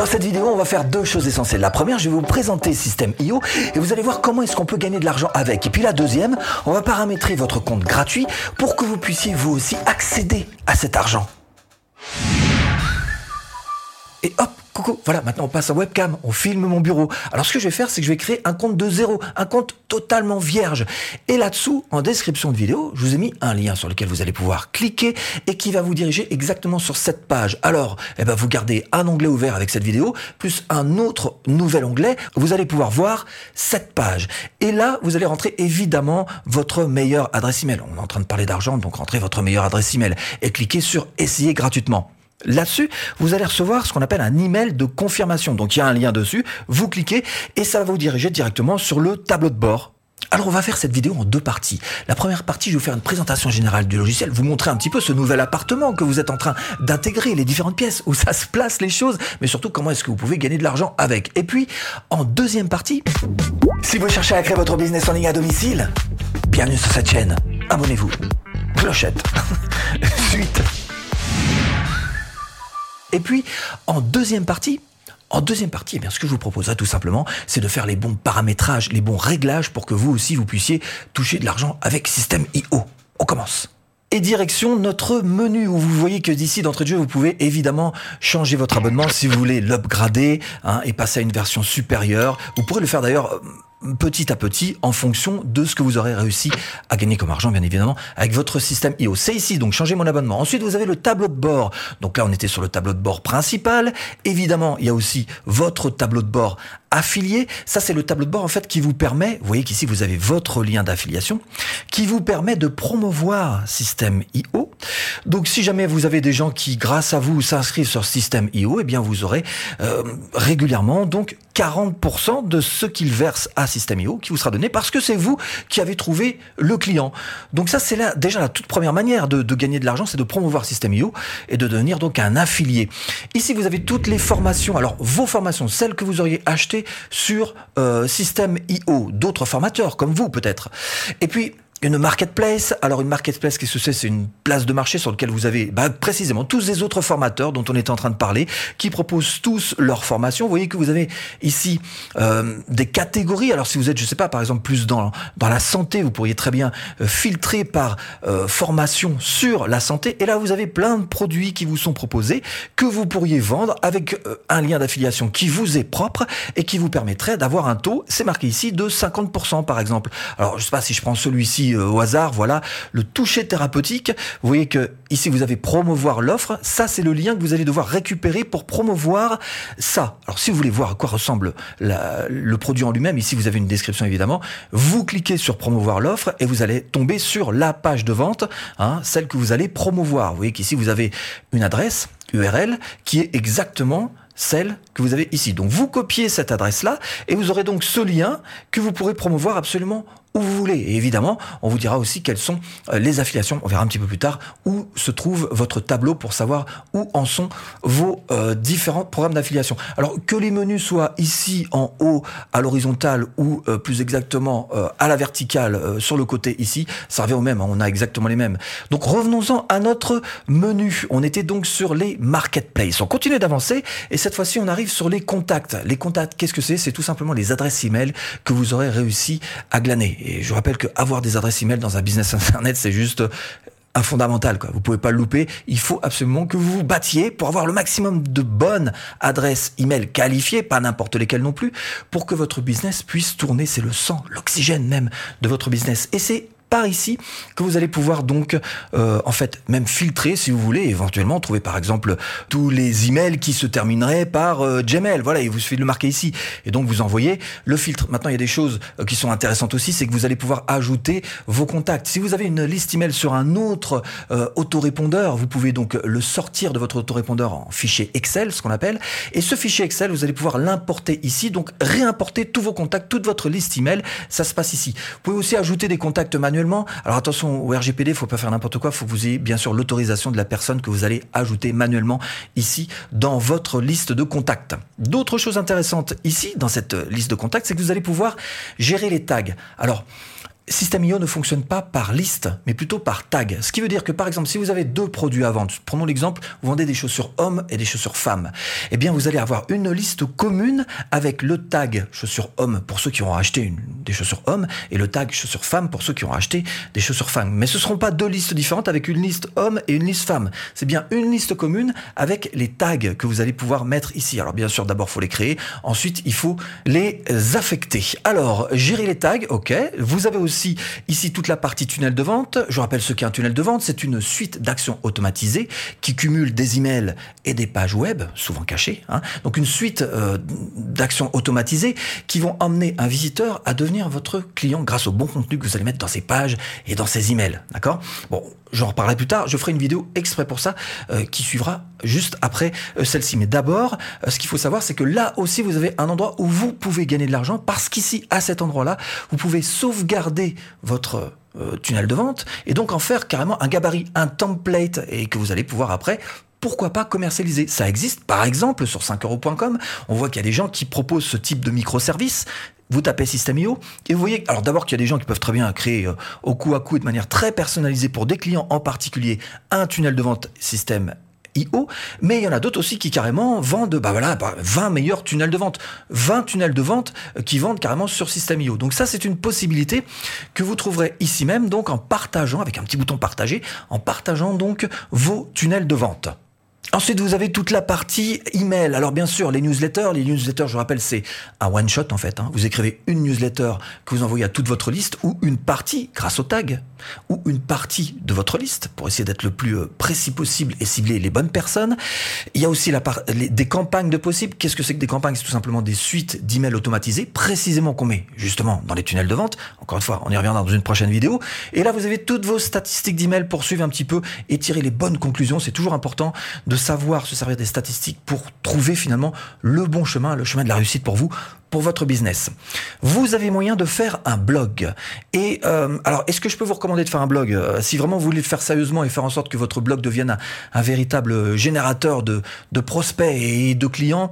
Dans cette vidéo, on va faire deux choses essentielles. La première, je vais vous présenter System.io et vous allez voir comment est-ce qu'on peut gagner de l'argent avec. Et puis la deuxième, on va paramétrer votre compte gratuit pour que vous puissiez vous aussi accéder à cet argent. Et hop, coucou, voilà, maintenant on passe à webcam, on filme mon bureau. Alors ce que je vais faire, c'est que je vais créer un compte de zéro, un compte totalement vierge. Et là-dessous, en description de vidéo, je vous ai mis un lien sur lequel vous allez pouvoir cliquer et qui va vous diriger exactement sur cette page. Alors, eh ben, vous gardez un onglet ouvert avec cette vidéo, plus un autre nouvel onglet, vous allez pouvoir voir cette page. Et là, vous allez rentrer évidemment votre meilleure adresse email. On est en train de parler d'argent, donc rentrez votre meilleure adresse email et cliquez sur essayer gratuitement. Là-dessus, vous allez recevoir ce qu'on appelle un email de confirmation. Donc il y a un lien dessus, vous cliquez et ça va vous diriger directement sur le tableau de bord alors on va faire cette vidéo en deux parties. La première partie, je vais vous faire une présentation générale du logiciel, vous montrer un petit peu ce nouvel appartement que vous êtes en train d'intégrer, les différentes pièces, où ça se place les choses, mais surtout comment est-ce que vous pouvez gagner de l'argent avec. Et puis, en deuxième partie, si vous cherchez à créer votre business en ligne à domicile, bienvenue sur cette chaîne. Abonnez-vous. Clochette. Suite. Et puis, en deuxième partie, en deuxième partie, eh ce que je vous proposerai tout simplement, c'est de faire les bons paramétrages, les bons réglages pour que vous aussi vous puissiez toucher de l'argent avec System.io. On commence. Et direction notre menu où vous voyez que d'ici d'entrée de jeu, vous pouvez évidemment changer votre abonnement si vous voulez l'upgrader hein, et passer à une version supérieure. Vous pourrez le faire d'ailleurs euh, petit à petit en fonction de ce que vous aurez réussi à gagner comme argent, bien évidemment, avec votre système IO. C'est ici, donc changez mon abonnement. Ensuite, vous avez le tableau de bord. Donc là, on était sur le tableau de bord principal. Évidemment, il y a aussi votre tableau de bord affilié. Ça, c'est le tableau de bord, en fait, qui vous permet, vous voyez qu'ici, vous avez votre lien d'affiliation, qui vous permet de promouvoir Système IO. Donc, si jamais vous avez des gens qui, grâce à vous, s'inscrivent sur Système IO, eh bien, vous aurez euh, régulièrement, donc, 40% de ce qu'ils versent à System.io qui vous sera donné parce que c'est vous qui avez trouvé le client. Donc ça, c'est là déjà la toute première manière de, gagner de l'argent, c'est de promouvoir System.io et de devenir donc un affilié. Ici, vous avez toutes les formations. Alors, vos formations, celles que vous auriez achetées sur euh, System.io, d'autres formateurs comme vous peut-être. Et puis, une marketplace. Alors une marketplace, qu'est-ce que c'est C'est une place de marché sur laquelle vous avez bah, précisément tous les autres formateurs dont on est en train de parler, qui proposent tous leur formation. Vous voyez que vous avez ici euh, des catégories. Alors si vous êtes, je sais pas, par exemple plus dans dans la santé, vous pourriez très bien euh, filtrer par euh, formation sur la santé. Et là, vous avez plein de produits qui vous sont proposés que vous pourriez vendre avec un lien d'affiliation qui vous est propre et qui vous permettrait d'avoir un taux. C'est marqué ici de 50% par exemple. Alors je sais pas si je prends celui-ci euh, au hasard, voilà, le toucher thérapeutique. Vous voyez que ici vous avez promouvoir l'offre. Ça, c'est le lien que vous allez devoir récupérer pour promouvoir ça. Alors, si vous voulez voir à quoi ressemble le produit en lui-même, ici vous avez une description évidemment. Vous cliquez sur promouvoir l'offre et vous allez tomber sur la page de vente, hein, celle que vous allez promouvoir. Vous voyez qu'ici vous avez une adresse URL qui est exactement celle que vous avez ici. Donc vous copiez cette adresse-là et vous aurez donc ce lien que vous pourrez promouvoir absolument où vous voulez. Et évidemment, on vous dira aussi quelles sont euh, les affiliations. On verra un petit peu plus tard où se trouve votre tableau pour savoir où en sont vos euh, différents programmes d'affiliation. Alors que les menus soient ici en haut à l'horizontale ou euh, plus exactement à la verticale sur le côté ici, ça revient au même. Hein. on a exactement les mêmes. Donc revenons-en à notre menu. On était donc sur les marketplaces. On continue d'avancer et cette fois-ci on arrive sur les contacts. Les contacts, qu'est-ce que c'est? C'est tout simplement les adresses email que vous aurez réussi à glaner. Et je rappelle qu'avoir des adresses email dans un business internet, c'est juste un fondamental. Quoi. Vous pouvez pas le louper. Il faut absolument que vous vous battiez pour avoir le maximum de bonnes adresses email qualifiées, pas n'importe lesquelles non plus, pour que votre business puisse tourner. C'est le sang, l'oxygène même de votre business. Et c'est par ici que vous allez pouvoir donc euh, en fait même filtrer si vous voulez éventuellement trouver par exemple tous les emails qui se termineraient par euh, Gmail. Voilà il vous suffit de le marquer ici. Et donc vous envoyez le filtre. Maintenant il y a des choses euh, qui sont intéressantes aussi c'est que vous allez pouvoir ajouter vos contacts. Si vous avez une liste email sur un autre autorépondeur vous pouvez donc le sortir de votre autorépondeur en fichier Excel ce qu'on appelle. Et ce fichier Excel vous allez pouvoir l'importer ici. Donc réimporter tous vos contacts toute votre liste email. Ça se passe ici. Vous pouvez aussi ajouter des contacts manuels alors attention, au RGPD, il faut pas faire n'importe quoi, il faut que vous ayez bien sûr l'autorisation de la personne que vous allez ajouter manuellement ici dans votre liste de contacts. D'autres choses intéressantes ici dans cette liste de contacts, c'est que vous allez pouvoir gérer les tags. Alors, System.io ne fonctionne pas par liste, mais plutôt par tag. Ce qui veut dire que par exemple, si vous avez deux produits à vendre, prenons l'exemple, vous vendez des chaussures hommes et des chaussures femmes, eh bien vous allez avoir une liste commune avec le tag chaussures hommes pour ceux qui auront acheté des chaussures hommes et le tag chaussures femmes pour ceux qui auront acheté des chaussures femmes. Mais ce ne seront pas deux listes différentes avec une liste homme et une liste femme. C'est bien une liste commune avec les tags que vous allez pouvoir mettre ici. Alors bien sûr, d'abord, faut les créer. Ensuite, il faut les affecter. Alors, gérer les tags, ok. Vous avez aussi ici toute la partie tunnel de vente. Je rappelle ce qu'est un tunnel de vente. C'est une suite d'actions automatisées qui cumulent des emails et des pages web, souvent cachées. Hein. Donc une suite euh, d'actions automatisées qui vont emmener un visiteur à devenir votre client grâce au bon contenu que vous allez mettre dans ces pages et dans ces emails. D'accord? Bon, j'en reparlerai plus tard. Je ferai une vidéo exprès pour ça euh, qui suivra juste après euh, celle-ci. Mais d'abord, ce qu'il faut savoir, c'est que là aussi, vous avez un endroit où vous pouvez gagner de l'argent parce qu'ici, à cet endroit-là, vous pouvez sauvegarder votre euh, tunnel de vente et donc en faire carrément un gabarit, un template et que vous allez pouvoir après pourquoi pas commercialiser Ça existe, par exemple, sur 5euros.com, on voit qu'il y a des gens qui proposent ce type de microservice. Vous tapez System.io et vous voyez, alors d'abord qu'il y a des gens qui peuvent très bien créer euh, au coup à coup et de manière très personnalisée pour des clients en particulier un tunnel de vente système IO, mais il y en a d'autres aussi qui carrément vendent bah voilà, 20 bah, meilleurs tunnels de vente, 20 tunnels de vente euh, qui vendent carrément sur System.io. Donc ça c'est une possibilité que vous trouverez ici même donc en partageant avec un petit bouton partager, en partageant donc vos tunnels de vente. Ensuite, vous avez toute la partie email. Alors bien sûr, les newsletters, les newsletters, je rappelle, c'est un one shot en fait. Hein. Vous écrivez une newsletter que vous envoyez à toute votre liste ou une partie grâce au tag ou une partie de votre liste pour essayer d'être le plus euh, précis possible et cibler les bonnes personnes. Il y a aussi la part, des campagnes de possibles. Qu'est-ce que c'est que des campagnes? C'est tout simplement des suites d'emails automatisés, précisément qu'on met justement dans les tunnels de vente. Encore une fois, on y reviendra dans une prochaine vidéo. Et là, vous avez toutes vos statistiques d'emails pour suivre un petit peu et tirer les bonnes conclusions. C'est toujours important de savoir se servir des statistiques pour trouver finalement le bon chemin, le chemin de la réussite pour vous, pour votre business. Vous avez moyen de faire un blog. Et euh, alors, est-ce que je peux vous recommander de faire un blog euh, Si vraiment vous voulez le faire sérieusement et faire en sorte que votre blog devienne un, véritable générateur de, de prospects et de clients,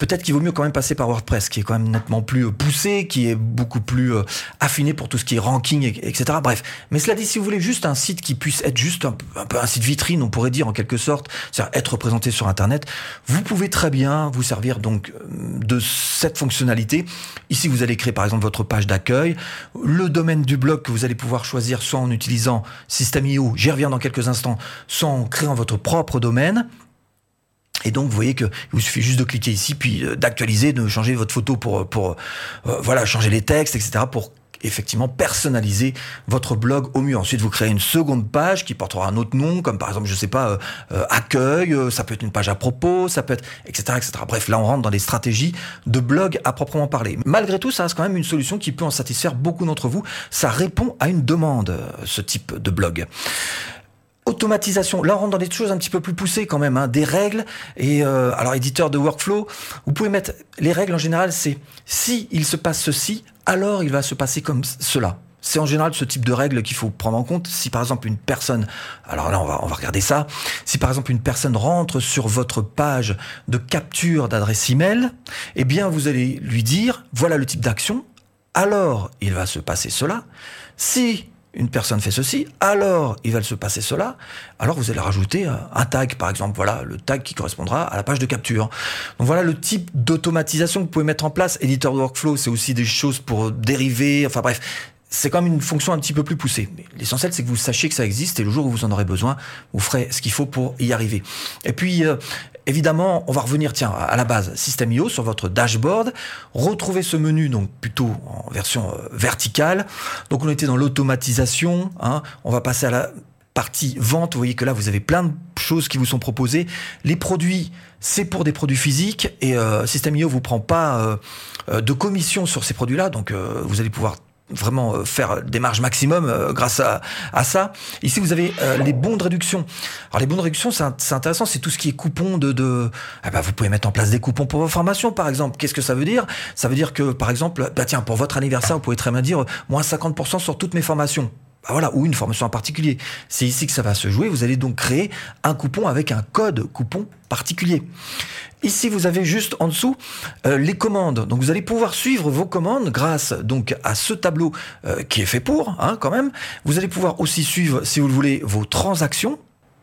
peut-être qu'il vaut mieux quand même passer par WordPress, qui est quand même nettement plus euh, poussé, qui est beaucoup plus euh, affiné pour tout ce qui est ranking, etc. Bref. Mais cela dit, si vous voulez juste un site qui puisse être juste un, peu un site vitrine, on pourrait dire en quelque sorte, c'est-à-dire être représenté sur Internet, vous pouvez très bien vous servir donc euh, de cette fonctionnalité. Ici, vous allez créer par exemple votre page d'accueil, le domaine du blog que vous allez pouvoir choisir soit en utilisant System.io, j'y reviens dans quelques instants, soit en créant votre propre domaine. Et donc, vous voyez que vous suffit juste de cliquer ici, puis euh, d'actualiser, de changer votre photo pour, pour euh, voilà, changer les textes, etc., pour effectivement personnaliser votre blog au mieux. Ensuite, vous créez une seconde page qui portera un autre nom, comme par exemple, je sais pas, euh, accueil, ça peut être une page à propos, ça peut être, etc., etc. Bref, là, on rentre dans des stratégies de blog à proprement parler. Malgré tout, ça reste quand même une solution qui peut en satisfaire beaucoup d'entre vous. Ça répond à une demande, ce type de blog automatisation. Là, on rentre dans des choses un petit peu plus poussées quand même, hein, des règles. Et euh, alors, éditeur de workflow, vous pouvez mettre les règles en général. C'est si il se passe ceci, alors il va se passer comme cela. C'est en général ce type de règles qu'il faut prendre en compte. Si par exemple une personne, alors là on va, on va regarder ça, si par exemple une personne rentre sur votre page de capture d'adresse email, eh bien vous allez lui dire voilà le type d'action, alors il va se passer cela. Si une personne fait ceci, alors il va se passer cela, alors vous allez rajouter un tag, par exemple, voilà, le tag qui correspondra à la page de capture. Donc voilà le type d'automatisation que vous pouvez mettre en place. Éditeur de workflow, c'est aussi des choses pour dériver, enfin bref, c'est quand même une fonction un petit peu plus poussée. L'essentiel, c'est que vous sachiez que ça existe et le jour où vous en aurez besoin, vous ferez ce qu'il faut pour y arriver. Et puis, euh, évidemment, on va revenir, tiens, à la base, System.io sur votre dashboard, retrouver ce menu, donc plutôt en version euh, verticale. Donc, on était dans l'automatisation. Hein. On va passer à la partie vente. Vous voyez que là, vous avez plein de choses qui vous sont proposées. Les produits, c'est pour des produits physiques et euh, System.io vous prend pas euh, de commission sur ces produits-là. Donc, vous allez pouvoir vraiment euh, faire des marges maximum euh, grâce à, à, ça. Ici, vous avez euh, les bons de réduction. Alors, les bons de réduction, c'est intéressant, c'est tout ce qui est coupon de... de ah bah, vous pouvez mettre en place des coupons pour vos formations, par exemple. Qu'est-ce que ça veut dire? Ça veut dire que, par exemple, bah, tiens, pour votre anniversaire, vous pouvez très bien dire moins 50% sur toutes mes formations bah voilà, ou une formation en particulier. C'est ici que ça va se jouer. Vous allez donc créer un coupon avec un code coupon particulier. Ici, vous avez juste en dessous euh, les commandes. Donc, vous allez pouvoir suivre vos commandes grâce donc à ce tableau euh, qui est fait pour, hein, quand même. Vous allez pouvoir aussi suivre, si vous le voulez, vos transactions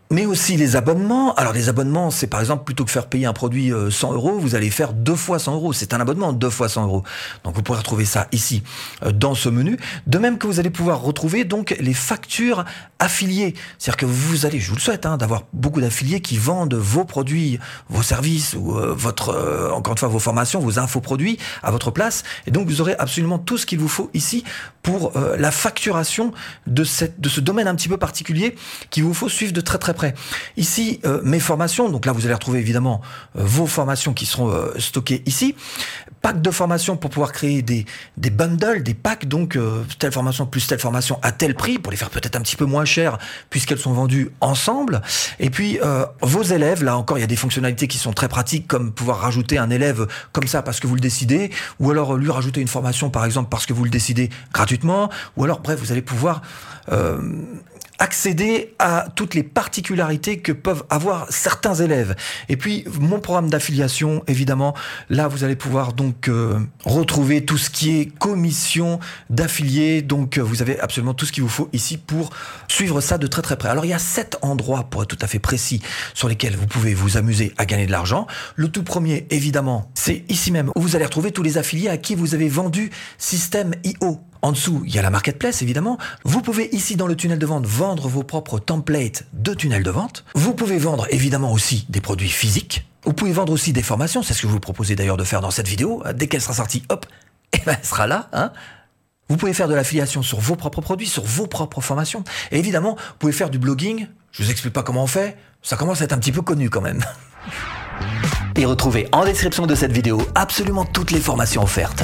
mais aussi les abonnements. Alors les abonnements, c'est par exemple plutôt que faire payer un produit 100 euh, euros, vous allez faire deux fois 100 euros. C'est un abonnement deux fois 100 euros. Donc vous pourrez retrouver ça ici euh, dans ce menu. De même que vous allez pouvoir retrouver donc les factures affiliées. C'est-à-dire que vous allez, je vous le souhaite, hein, d'avoir beaucoup d'affiliés qui vendent vos produits, vos services ou euh, votre, encore une fois, vos formations, vos infoproduits à votre place. Et donc vous aurez absolument tout ce qu'il vous faut ici pour la facturation de, cette, de ce domaine un petit peu particulier qu'il vous faut suivre de très très Ici, euh, mes formations, donc là vous allez retrouver évidemment euh, vos formations qui seront euh, stockées ici. Pack de formation pour pouvoir créer des, des bundles, des packs, donc telle formation plus telle formation à tel prix, pour les faire peut-être un petit peu moins cher puisqu'elles sont vendues ensemble. Et puis vos élèves, là encore il y a des fonctionnalités qui sont très pratiques comme pouvoir rajouter un élève comme ça parce que vous le décidez, ou alors lui rajouter une formation par exemple parce que vous le décidez gratuitement, ou alors bref vous allez pouvoir accéder à toutes les particularités que peuvent avoir certains élèves. Et puis mon programme d'affiliation, évidemment, là vous allez pouvoir donc euh, retrouver tout ce qui est commission d'affiliés. Donc euh, vous avez absolument tout ce qu'il vous faut ici pour suivre ça de très très près. Alors il y a sept endroits pour être tout à fait précis sur lesquels vous pouvez vous amuser à gagner de l'argent. Le tout premier, évidemment, c'est ici même où vous allez retrouver tous les affiliés à qui vous avez vendu Système IO. En dessous, il y a la marketplace, évidemment. Vous pouvez ici, dans le tunnel de vente, vendre vos propres templates de tunnel de vente. Vous pouvez vendre, évidemment, aussi des produits physiques. Vous pouvez vendre aussi des formations. C'est ce que je vous proposez d'ailleurs de faire dans cette vidéo. Dès qu'elle sera sortie, hop, et eh ben, elle sera là, hein. Vous pouvez faire de l'affiliation sur vos propres produits, sur vos propres formations. Et évidemment, vous pouvez faire du blogging. Je vous explique pas comment on fait. Ça commence à être un petit peu connu quand même. Et retrouvez en description de cette vidéo absolument toutes les formations offertes.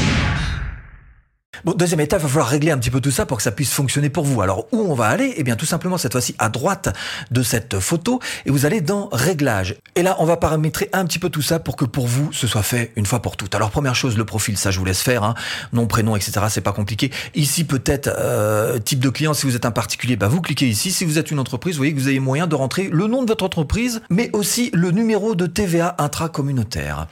Bon, deuxième étape, il va falloir régler un petit peu tout ça pour que ça puisse fonctionner pour vous. Alors, où on va aller? Eh bien, tout simplement, cette fois-ci, à droite de cette photo, et vous allez dans Réglages. Et là, on va paramétrer un petit peu tout ça pour que pour vous, ce soit fait une fois pour toutes. Alors, première chose, le profil, ça, je vous laisse faire. Hein. Nom, prénom, etc., c'est pas compliqué. Ici, peut-être, euh, type de client, si vous êtes un particulier, bah, vous cliquez ici. Si vous êtes une entreprise, vous voyez que vous avez moyen de rentrer le nom de votre entreprise, mais aussi le numéro de TVA intracommunautaire.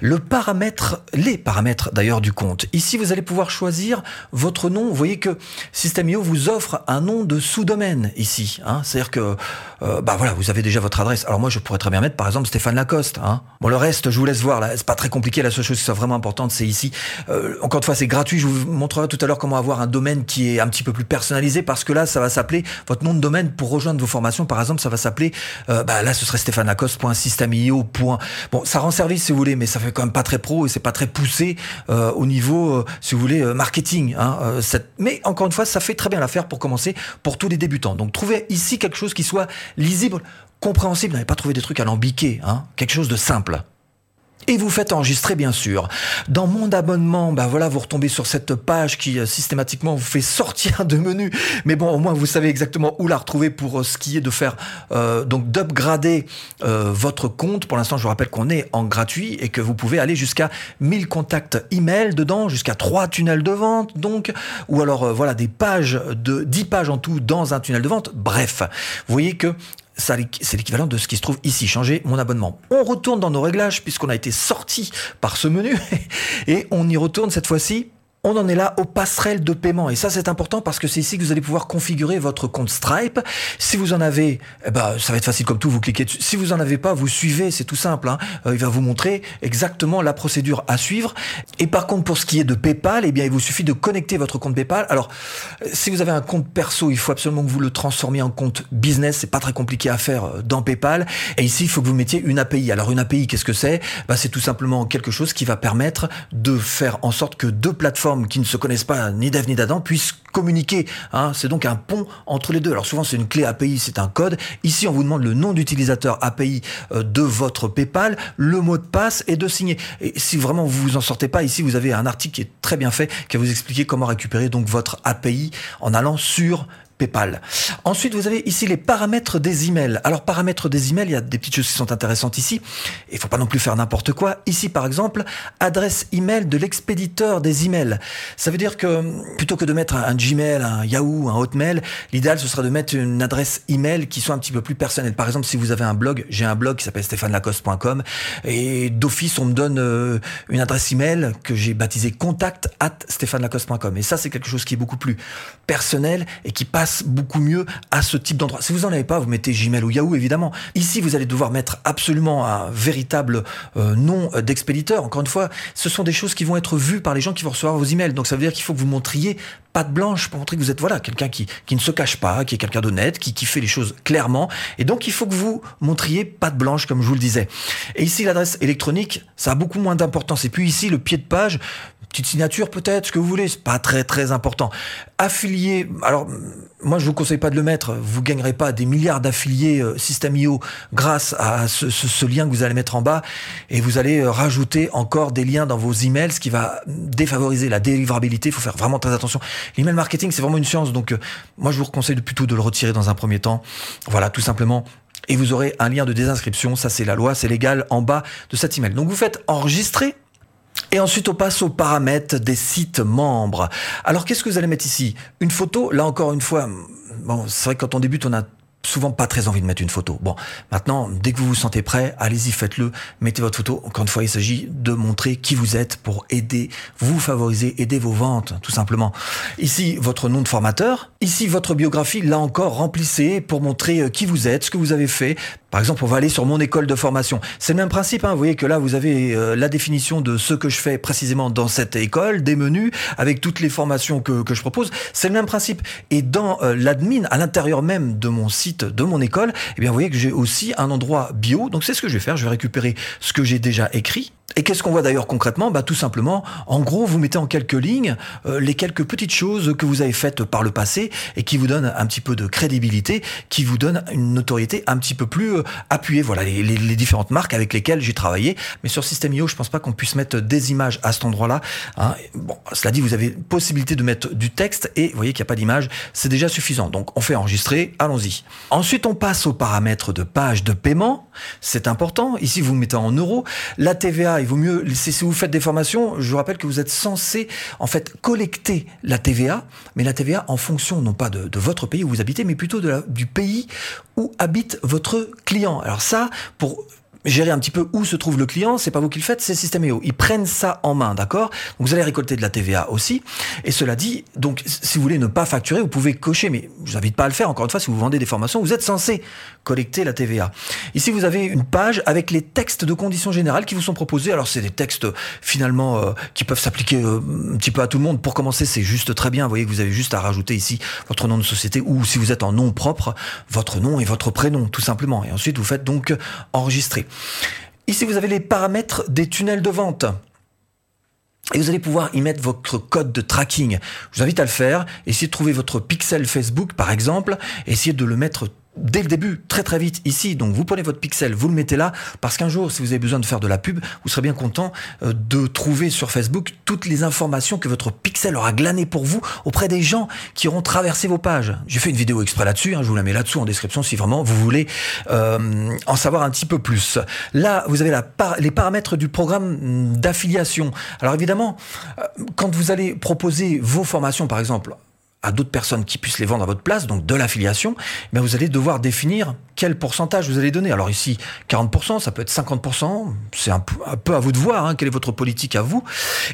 Le paramètre, les paramètres d'ailleurs du compte. Ici, vous allez pouvoir choisir votre nom. Vous voyez que System.io vous offre un nom de sous-domaine ici. Hein. C'est-à-dire que euh, bah voilà, vous avez déjà votre adresse. Alors moi, je pourrais très bien mettre, par exemple, Stéphane Lacoste. Hein. Bon, le reste, je vous laisse voir. Là, c'est pas très compliqué. La seule chose qui soit vraiment importante, c'est ici. Euh, encore une fois, c'est gratuit. Je vous montrerai tout à l'heure comment avoir un domaine qui est un petit peu plus personnalisé, parce que là, ça va s'appeler votre nom de domaine pour rejoindre vos formations. Par exemple, ça va s'appeler, euh, bah là, ce serait Lacoste.system.io. Bon, ça rend service si vous voulez, mais ça fait quand même pas très pro et c'est pas très poussé au niveau, si vous voulez, marketing Hein, euh, mais encore une fois, ça fait très bien l'affaire pour commencer pour tous les débutants. Donc trouvez ici quelque chose qui soit lisible, compréhensible. N'avez pas trouvé des trucs alambiqués, hein, quelque chose de simple et vous faites enregistrer bien sûr. Dans mon abonnement, bah voilà, vous retombez sur cette page qui euh, systématiquement vous fait sortir de menu. Mais bon, au moins vous savez exactement où la retrouver pour euh, ce qui est de faire euh, donc d'upgrader votre compte. Pour l'instant, je vous rappelle qu'on est en gratuit et que vous pouvez aller jusqu'à 1000 contacts email dedans, jusqu'à 3 tunnels de vente donc, ou alors voilà des pages de 10 pages en tout dans un tunnel de vente. Bref, vous voyez que c'est l'équivalent de ce qui se trouve ici, changer mon abonnement. On retourne dans nos réglages puisqu'on a été sorti par ce menu et on y retourne cette fois-ci on en est là aux passerelles de paiement. Et ça, c'est important parce que c'est ici que vous allez pouvoir configurer votre compte Stripe. Si vous en avez, eh ben, ça va être facile comme tout, vous cliquez dessus. Si vous en avez pas, vous suivez, c'est tout simple. Hein. Euh, il va vous montrer exactement la procédure à suivre. Et par contre, pour ce qui est de PayPal, eh bien, il vous suffit de connecter votre compte PayPal. Alors, euh, si vous avez un compte perso, il faut absolument que vous le transformiez en compte business. C'est pas très compliqué à faire euh, dans PayPal. Et ici, il faut que vous mettiez une API. Alors, une API, qu'est-ce que c'est? Ben, C'est tout simplement quelque chose qui va permettre de faire en sorte que deux plateformes qui ne se connaissent pas ni d'Ève ni d'Adam puissent communiquer. Hein. C'est donc un pont entre les deux. Alors souvent c'est une clé API, c'est un code. Ici on vous demande le nom d'utilisateur API euh, de votre PayPal, le mot de passe et de signer. Et si vraiment vous vous en sortez pas, ici vous avez un article qui est très bien fait qui va vous expliquer comment récupérer donc votre API en allant sur PayPal. Ensuite, vous avez ici les paramètres des emails. Alors, paramètres des emails, il y a des petites choses qui sont intéressantes ici. Il faut pas non plus faire n'importe quoi. Ici, par exemple, adresse email de l'expéditeur des emails. Ça veut dire que plutôt que de mettre un Gmail, un Yahoo, un Hotmail, l'idéal ce serait de mettre une adresse email qui soit un petit peu plus personnelle. Par exemple, si vous avez un blog, j'ai un blog qui s'appelle stéphanelacoste.com et d'office on me donne euh, une adresse email que j'ai baptisée contact at stéphanelacoste.com. Et ça, c'est quelque chose qui est beaucoup plus personnel et qui passe beaucoup mieux à ce type d'endroit. Si vous en avez pas, vous mettez Gmail ou Yahoo évidemment. Ici, vous allez devoir mettre absolument un véritable euh, nom d'expéditeur. Encore une fois, ce sont des choses qui vont être vues par les gens qui vont recevoir vos emails. Donc ça veut dire qu'il faut que vous montriez patte blanche pour montrer que vous êtes voilà quelqu'un qui, qui ne se cache pas, qui est quelqu'un d'honnête, qui, qui fait les choses clairement. Et donc il faut que vous montriez patte blanche comme je vous le disais. Et ici l'adresse électronique, ça a beaucoup moins d'importance. Et puis ici le pied de page, petite signature peut-être, ce que vous voulez, c'est pas très très important. Affilié, alors moi je vous conseille pas de le mettre, vous gagnerez pas des milliards d'affiliés euh, System.io grâce à ce, ce, ce, lien que vous allez mettre en bas et vous allez euh, rajouter encore des liens dans vos emails, ce qui va défavoriser la délivrabilité. Il faut faire vraiment très attention. L'email marketing c'est vraiment une science, donc euh, moi je vous conseille plutôt de le retirer dans un premier temps. Voilà, tout simplement et vous aurez un lien de désinscription, ça c'est la loi, c'est légal en bas de cet email. Donc vous faites enregistrer et ensuite, on passe aux paramètres des sites membres. Alors, qu'est-ce que vous allez mettre ici? Une photo, là encore une fois, bon, c'est vrai que quand on débute, on a souvent pas très envie de mettre une photo. Bon, maintenant, dès que vous vous sentez prêt, allez-y, faites-le, mettez votre photo. Encore une fois, il s'agit de montrer qui vous êtes pour aider, vous favoriser, aider vos ventes, tout simplement. Ici, votre nom de formateur. Ici, votre biographie. Là encore, remplissez pour montrer qui vous êtes, ce que vous avez fait. Par exemple, on va aller sur mon école de formation. C'est le même principe. Hein. Vous voyez que là, vous avez euh, la définition de ce que je fais précisément dans cette école, des menus, avec toutes les formations que, que je propose. C'est le même principe. Et dans euh, l'admin, à l'intérieur même de mon site, de mon école, eh bien, vous voyez que j'ai aussi un endroit bio. Donc, c'est ce que je vais faire. Je vais récupérer ce que j'ai déjà écrit. Et qu'est-ce qu'on voit d'ailleurs concrètement bah, Tout simplement, en gros, vous mettez en quelques lignes euh, les quelques petites choses que vous avez faites par le passé et qui vous donnent un petit peu de crédibilité, qui vous donnent une notoriété un petit peu plus euh, appuyée. Voilà les, différentes marques avec lesquelles j'ai travaillé. Mais sur System.io, je pense pas qu'on puisse mettre des images à cet endroit-là. Hein. Bon, cela dit, vous avez possibilité de mettre du texte et vous voyez qu'il n'y a pas d'image. C'est déjà suffisant. Donc, on fait enregistrer. Allons-y. Ensuite, on passe aux paramètres de page de paiement. C'est important. Ici, vous mettez en euros. La TVA il vaut mieux, si vous faites des formations, je vous rappelle que vous êtes censé en fait collecter la TVA, mais la TVA en fonction non pas de, votre pays où vous habitez, mais plutôt du pays où habite votre client. Alors ça, pour gérer un petit peu où se trouve le client, c'est pas vous qui le faites, c'est System.io. Ils prennent ça en main, d'accord? Donc vous allez récolter de la TVA aussi. Et cela dit, donc si vous voulez ne pas facturer, vous pouvez cocher, mais je vous invite pas à le faire. Encore une fois, si vous vendez des formations, vous êtes censé collecter la TVA. Ici, vous avez une page avec les textes de conditions générales qui vous sont proposés. Alors c'est des textes finalement euh, qui peuvent s'appliquer euh, un petit peu à tout le monde. Pour commencer, c'est juste très bien. Vous voyez que vous avez juste à rajouter ici votre nom de société ou si vous êtes en nom propre, votre nom et votre prénom, tout simplement. Et ensuite, vous faites donc enregistrer. Ici, vous avez les paramètres des tunnels de vente. Et vous allez pouvoir y mettre votre code de tracking. Je vous invite à le faire. Essayez de trouver votre pixel Facebook, par exemple. Essayez de le mettre dès le début, très très vite ici. Donc vous prenez votre pixel, vous le mettez là, parce qu'un jour, si vous avez besoin de faire de la pub, vous serez bien content euh, de trouver sur Facebook toutes les informations que votre pixel aura glanées pour vous auprès des gens qui auront traversé vos pages. J'ai fait une vidéo exprès là-dessus, hein, je vous la mets là-dessous en description si vraiment vous voulez euh, en savoir un petit peu plus. Là, vous avez la par les paramètres du programme d'affiliation. Alors évidemment, euh, quand vous allez proposer vos formations, par exemple, à d'autres personnes qui puissent les vendre à votre place, donc de l'affiliation, mais vous allez devoir définir quel pourcentage vous allez donner. Alors ici, 40%, ça peut être 50%, c'est un, peu à vous de voir, hein, quelle est votre politique à vous.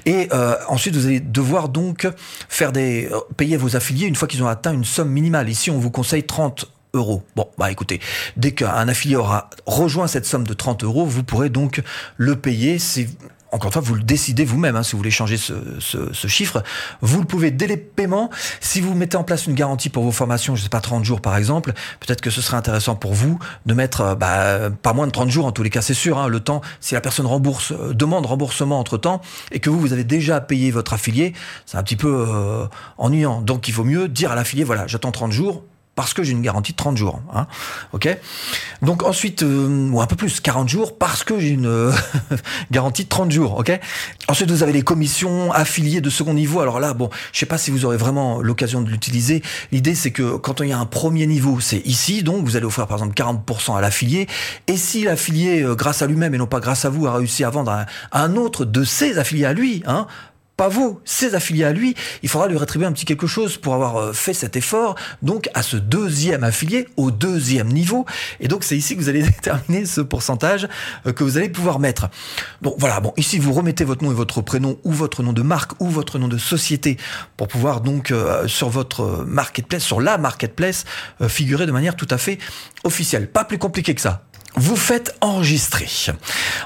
Et euh, ensuite, vous allez devoir donc faire des euh, payer vos affiliés une fois qu'ils ont atteint une somme minimale. Ici, on vous conseille 30 euros. Bon, bah écoutez, dès qu'un affilié aura rejoint cette somme de 30 euros, vous pourrez donc le payer. C'est encore une fois, vous le décidez vous-même, hein, si vous voulez changer ce, ce, chiffre. Vous le pouvez dès les paiements. Si vous mettez en place une garantie pour vos formations, je sais pas, 30 jours par exemple, peut-être que ce serait intéressant pour vous de mettre bah, pas moins de 30 jours, en tous les cas c'est sûr, hein, le temps, si la personne rembourse, euh, demande remboursement entre-temps, et que vous, vous avez déjà payé votre affilié, c'est un petit peu euh, ennuyant. Donc il vaut mieux dire à l'affilié, voilà, j'attends 30 jours, parce que j'ai une garantie de 30 jours. Hein, ok? Donc ensuite, euh, ou un peu plus, 40 jours parce que j'ai une euh, garantie de 30 jours. ok? Ensuite, vous avez les commissions affiliées de second niveau. Alors là, bon, je sais pas si vous aurez vraiment l'occasion de l'utiliser. L'idée, c'est que quand il y a un premier niveau, c'est ici. Donc, vous allez offrir par exemple 40% à l'affilié. Et si l'affilié, euh, grâce à lui-même et non pas grâce à vous, a réussi à vendre un autre de ses affiliés à lui, hein, pas vous, ses affiliés à lui, il faudra lui rétribuer un petit quelque chose pour avoir euh, fait cet effort, donc à ce deuxième affilié, au deuxième niveau. Et donc c'est ici que vous allez déterminer ce pourcentage euh, que vous allez pouvoir mettre. Donc voilà, bon, ici vous remettez votre nom et votre prénom, ou votre nom de marque, ou votre nom de société, pour pouvoir donc euh, sur votre marketplace, sur la marketplace, figurer de manière tout à fait officielle. Pas plus compliqué que ça. Vous faites enregistrer.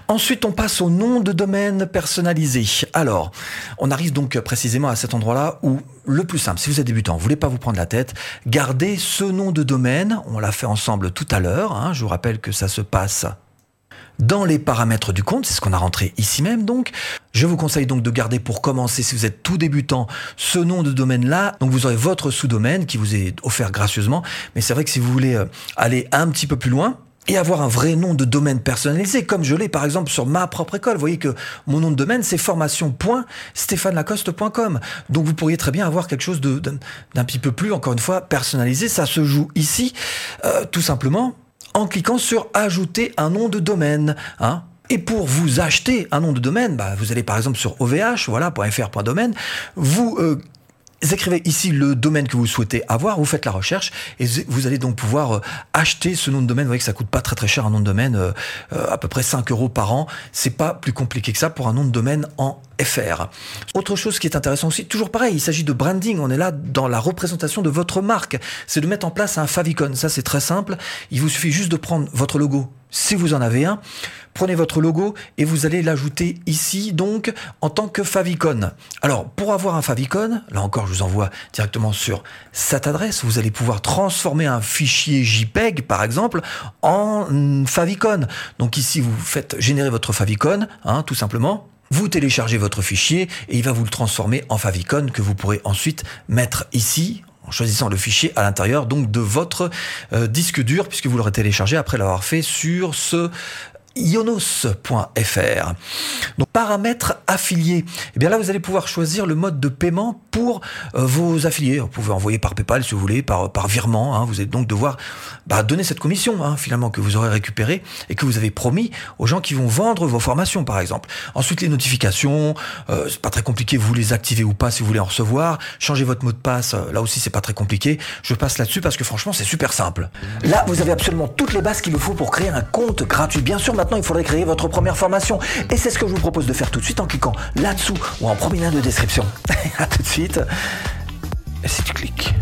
Ensuite, on passe au nom de domaine personnalisé. Alors, on arrive donc précisément à cet endroit-là où le plus simple, si vous êtes débutant, vous voulez pas vous prendre la tête, gardez ce nom de domaine. On l'a fait ensemble tout à l'heure. Hein. Je vous rappelle que ça se passe dans les paramètres du compte, c'est ce qu'on a rentré ici même donc. Je vous conseille donc de garder pour commencer, si vous êtes tout débutant, ce nom de domaine-là. Donc vous aurez votre sous-domaine qui vous est offert gracieusement. Mais c'est vrai que si vous voulez euh, aller un petit peu plus loin, et avoir un vrai nom de domaine personnalisé, comme je l'ai par exemple sur ma propre école. Vous voyez que mon nom de domaine, c'est formation.stéphanelacoste.com. Donc vous pourriez très bien avoir quelque chose d'un petit peu plus, encore une fois, personnalisé. Ça se joue ici, euh, tout simplement, en cliquant sur Ajouter un nom de domaine. Hein. Et pour vous acheter un nom de domaine, bah, vous allez par exemple sur OVH, vous euh, écrivez ici le domaine que vous souhaitez avoir, vous faites la recherche et vous allez donc pouvoir euh, acheter ce nom de domaine. Vous voyez que ça coûte pas très très cher un nom de domaine, euh, euh, à peu près 5 euros par an. C'est pas plus compliqué que ça pour un nom de domaine en Autre chose qui est intéressant aussi, toujours pareil, il s'agit de branding. On est là dans la représentation de votre marque. C'est de mettre en place un favicon. Ça c'est très simple. Il vous suffit juste de prendre votre logo si vous en avez un, prenez votre logo et vous allez l'ajouter ici donc en tant que favicon. Alors pour avoir un favicon, là encore je vous envoie directement sur cette adresse, vous allez pouvoir transformer un fichier JPEG par exemple en favicon. Donc ici vous faites générer votre favicon, hein, tout simplement. Vous téléchargez votre fichier et il va vous le transformer en favicon que vous pourrez ensuite mettre ici en choisissant le fichier à l'intérieur donc de votre euh, disque dur puisque vous l'aurez téléchargé après l'avoir fait sur ce ionos.fr. Donc paramètres affiliés. Et eh bien là vous allez pouvoir choisir le mode de paiement pour euh, vos affiliés. Vous pouvez envoyer par PayPal si vous voulez, par, virement. Hein. Vous allez donc devoir bah, donner cette commission hein, finalement que vous aurez récupérée et que vous avez promis aux gens qui vont vendre vos formations par exemple. Ensuite les notifications, euh, c'est pas très compliqué, vous les activez ou pas si vous voulez en recevoir. Changez votre mot de passe, euh, là aussi c'est pas très compliqué. Je passe là-dessus parce que franchement c'est super simple. Là vous avez absolument toutes les bases qu'il vous faut pour créer un compte gratuit. Bien sûr maintenant il faudrait créer votre première formation et c'est ce que je vous propose de faire tout de suite en cliquant là-dessous ou en premier lien de description. à tout de suite. Et si tu cliques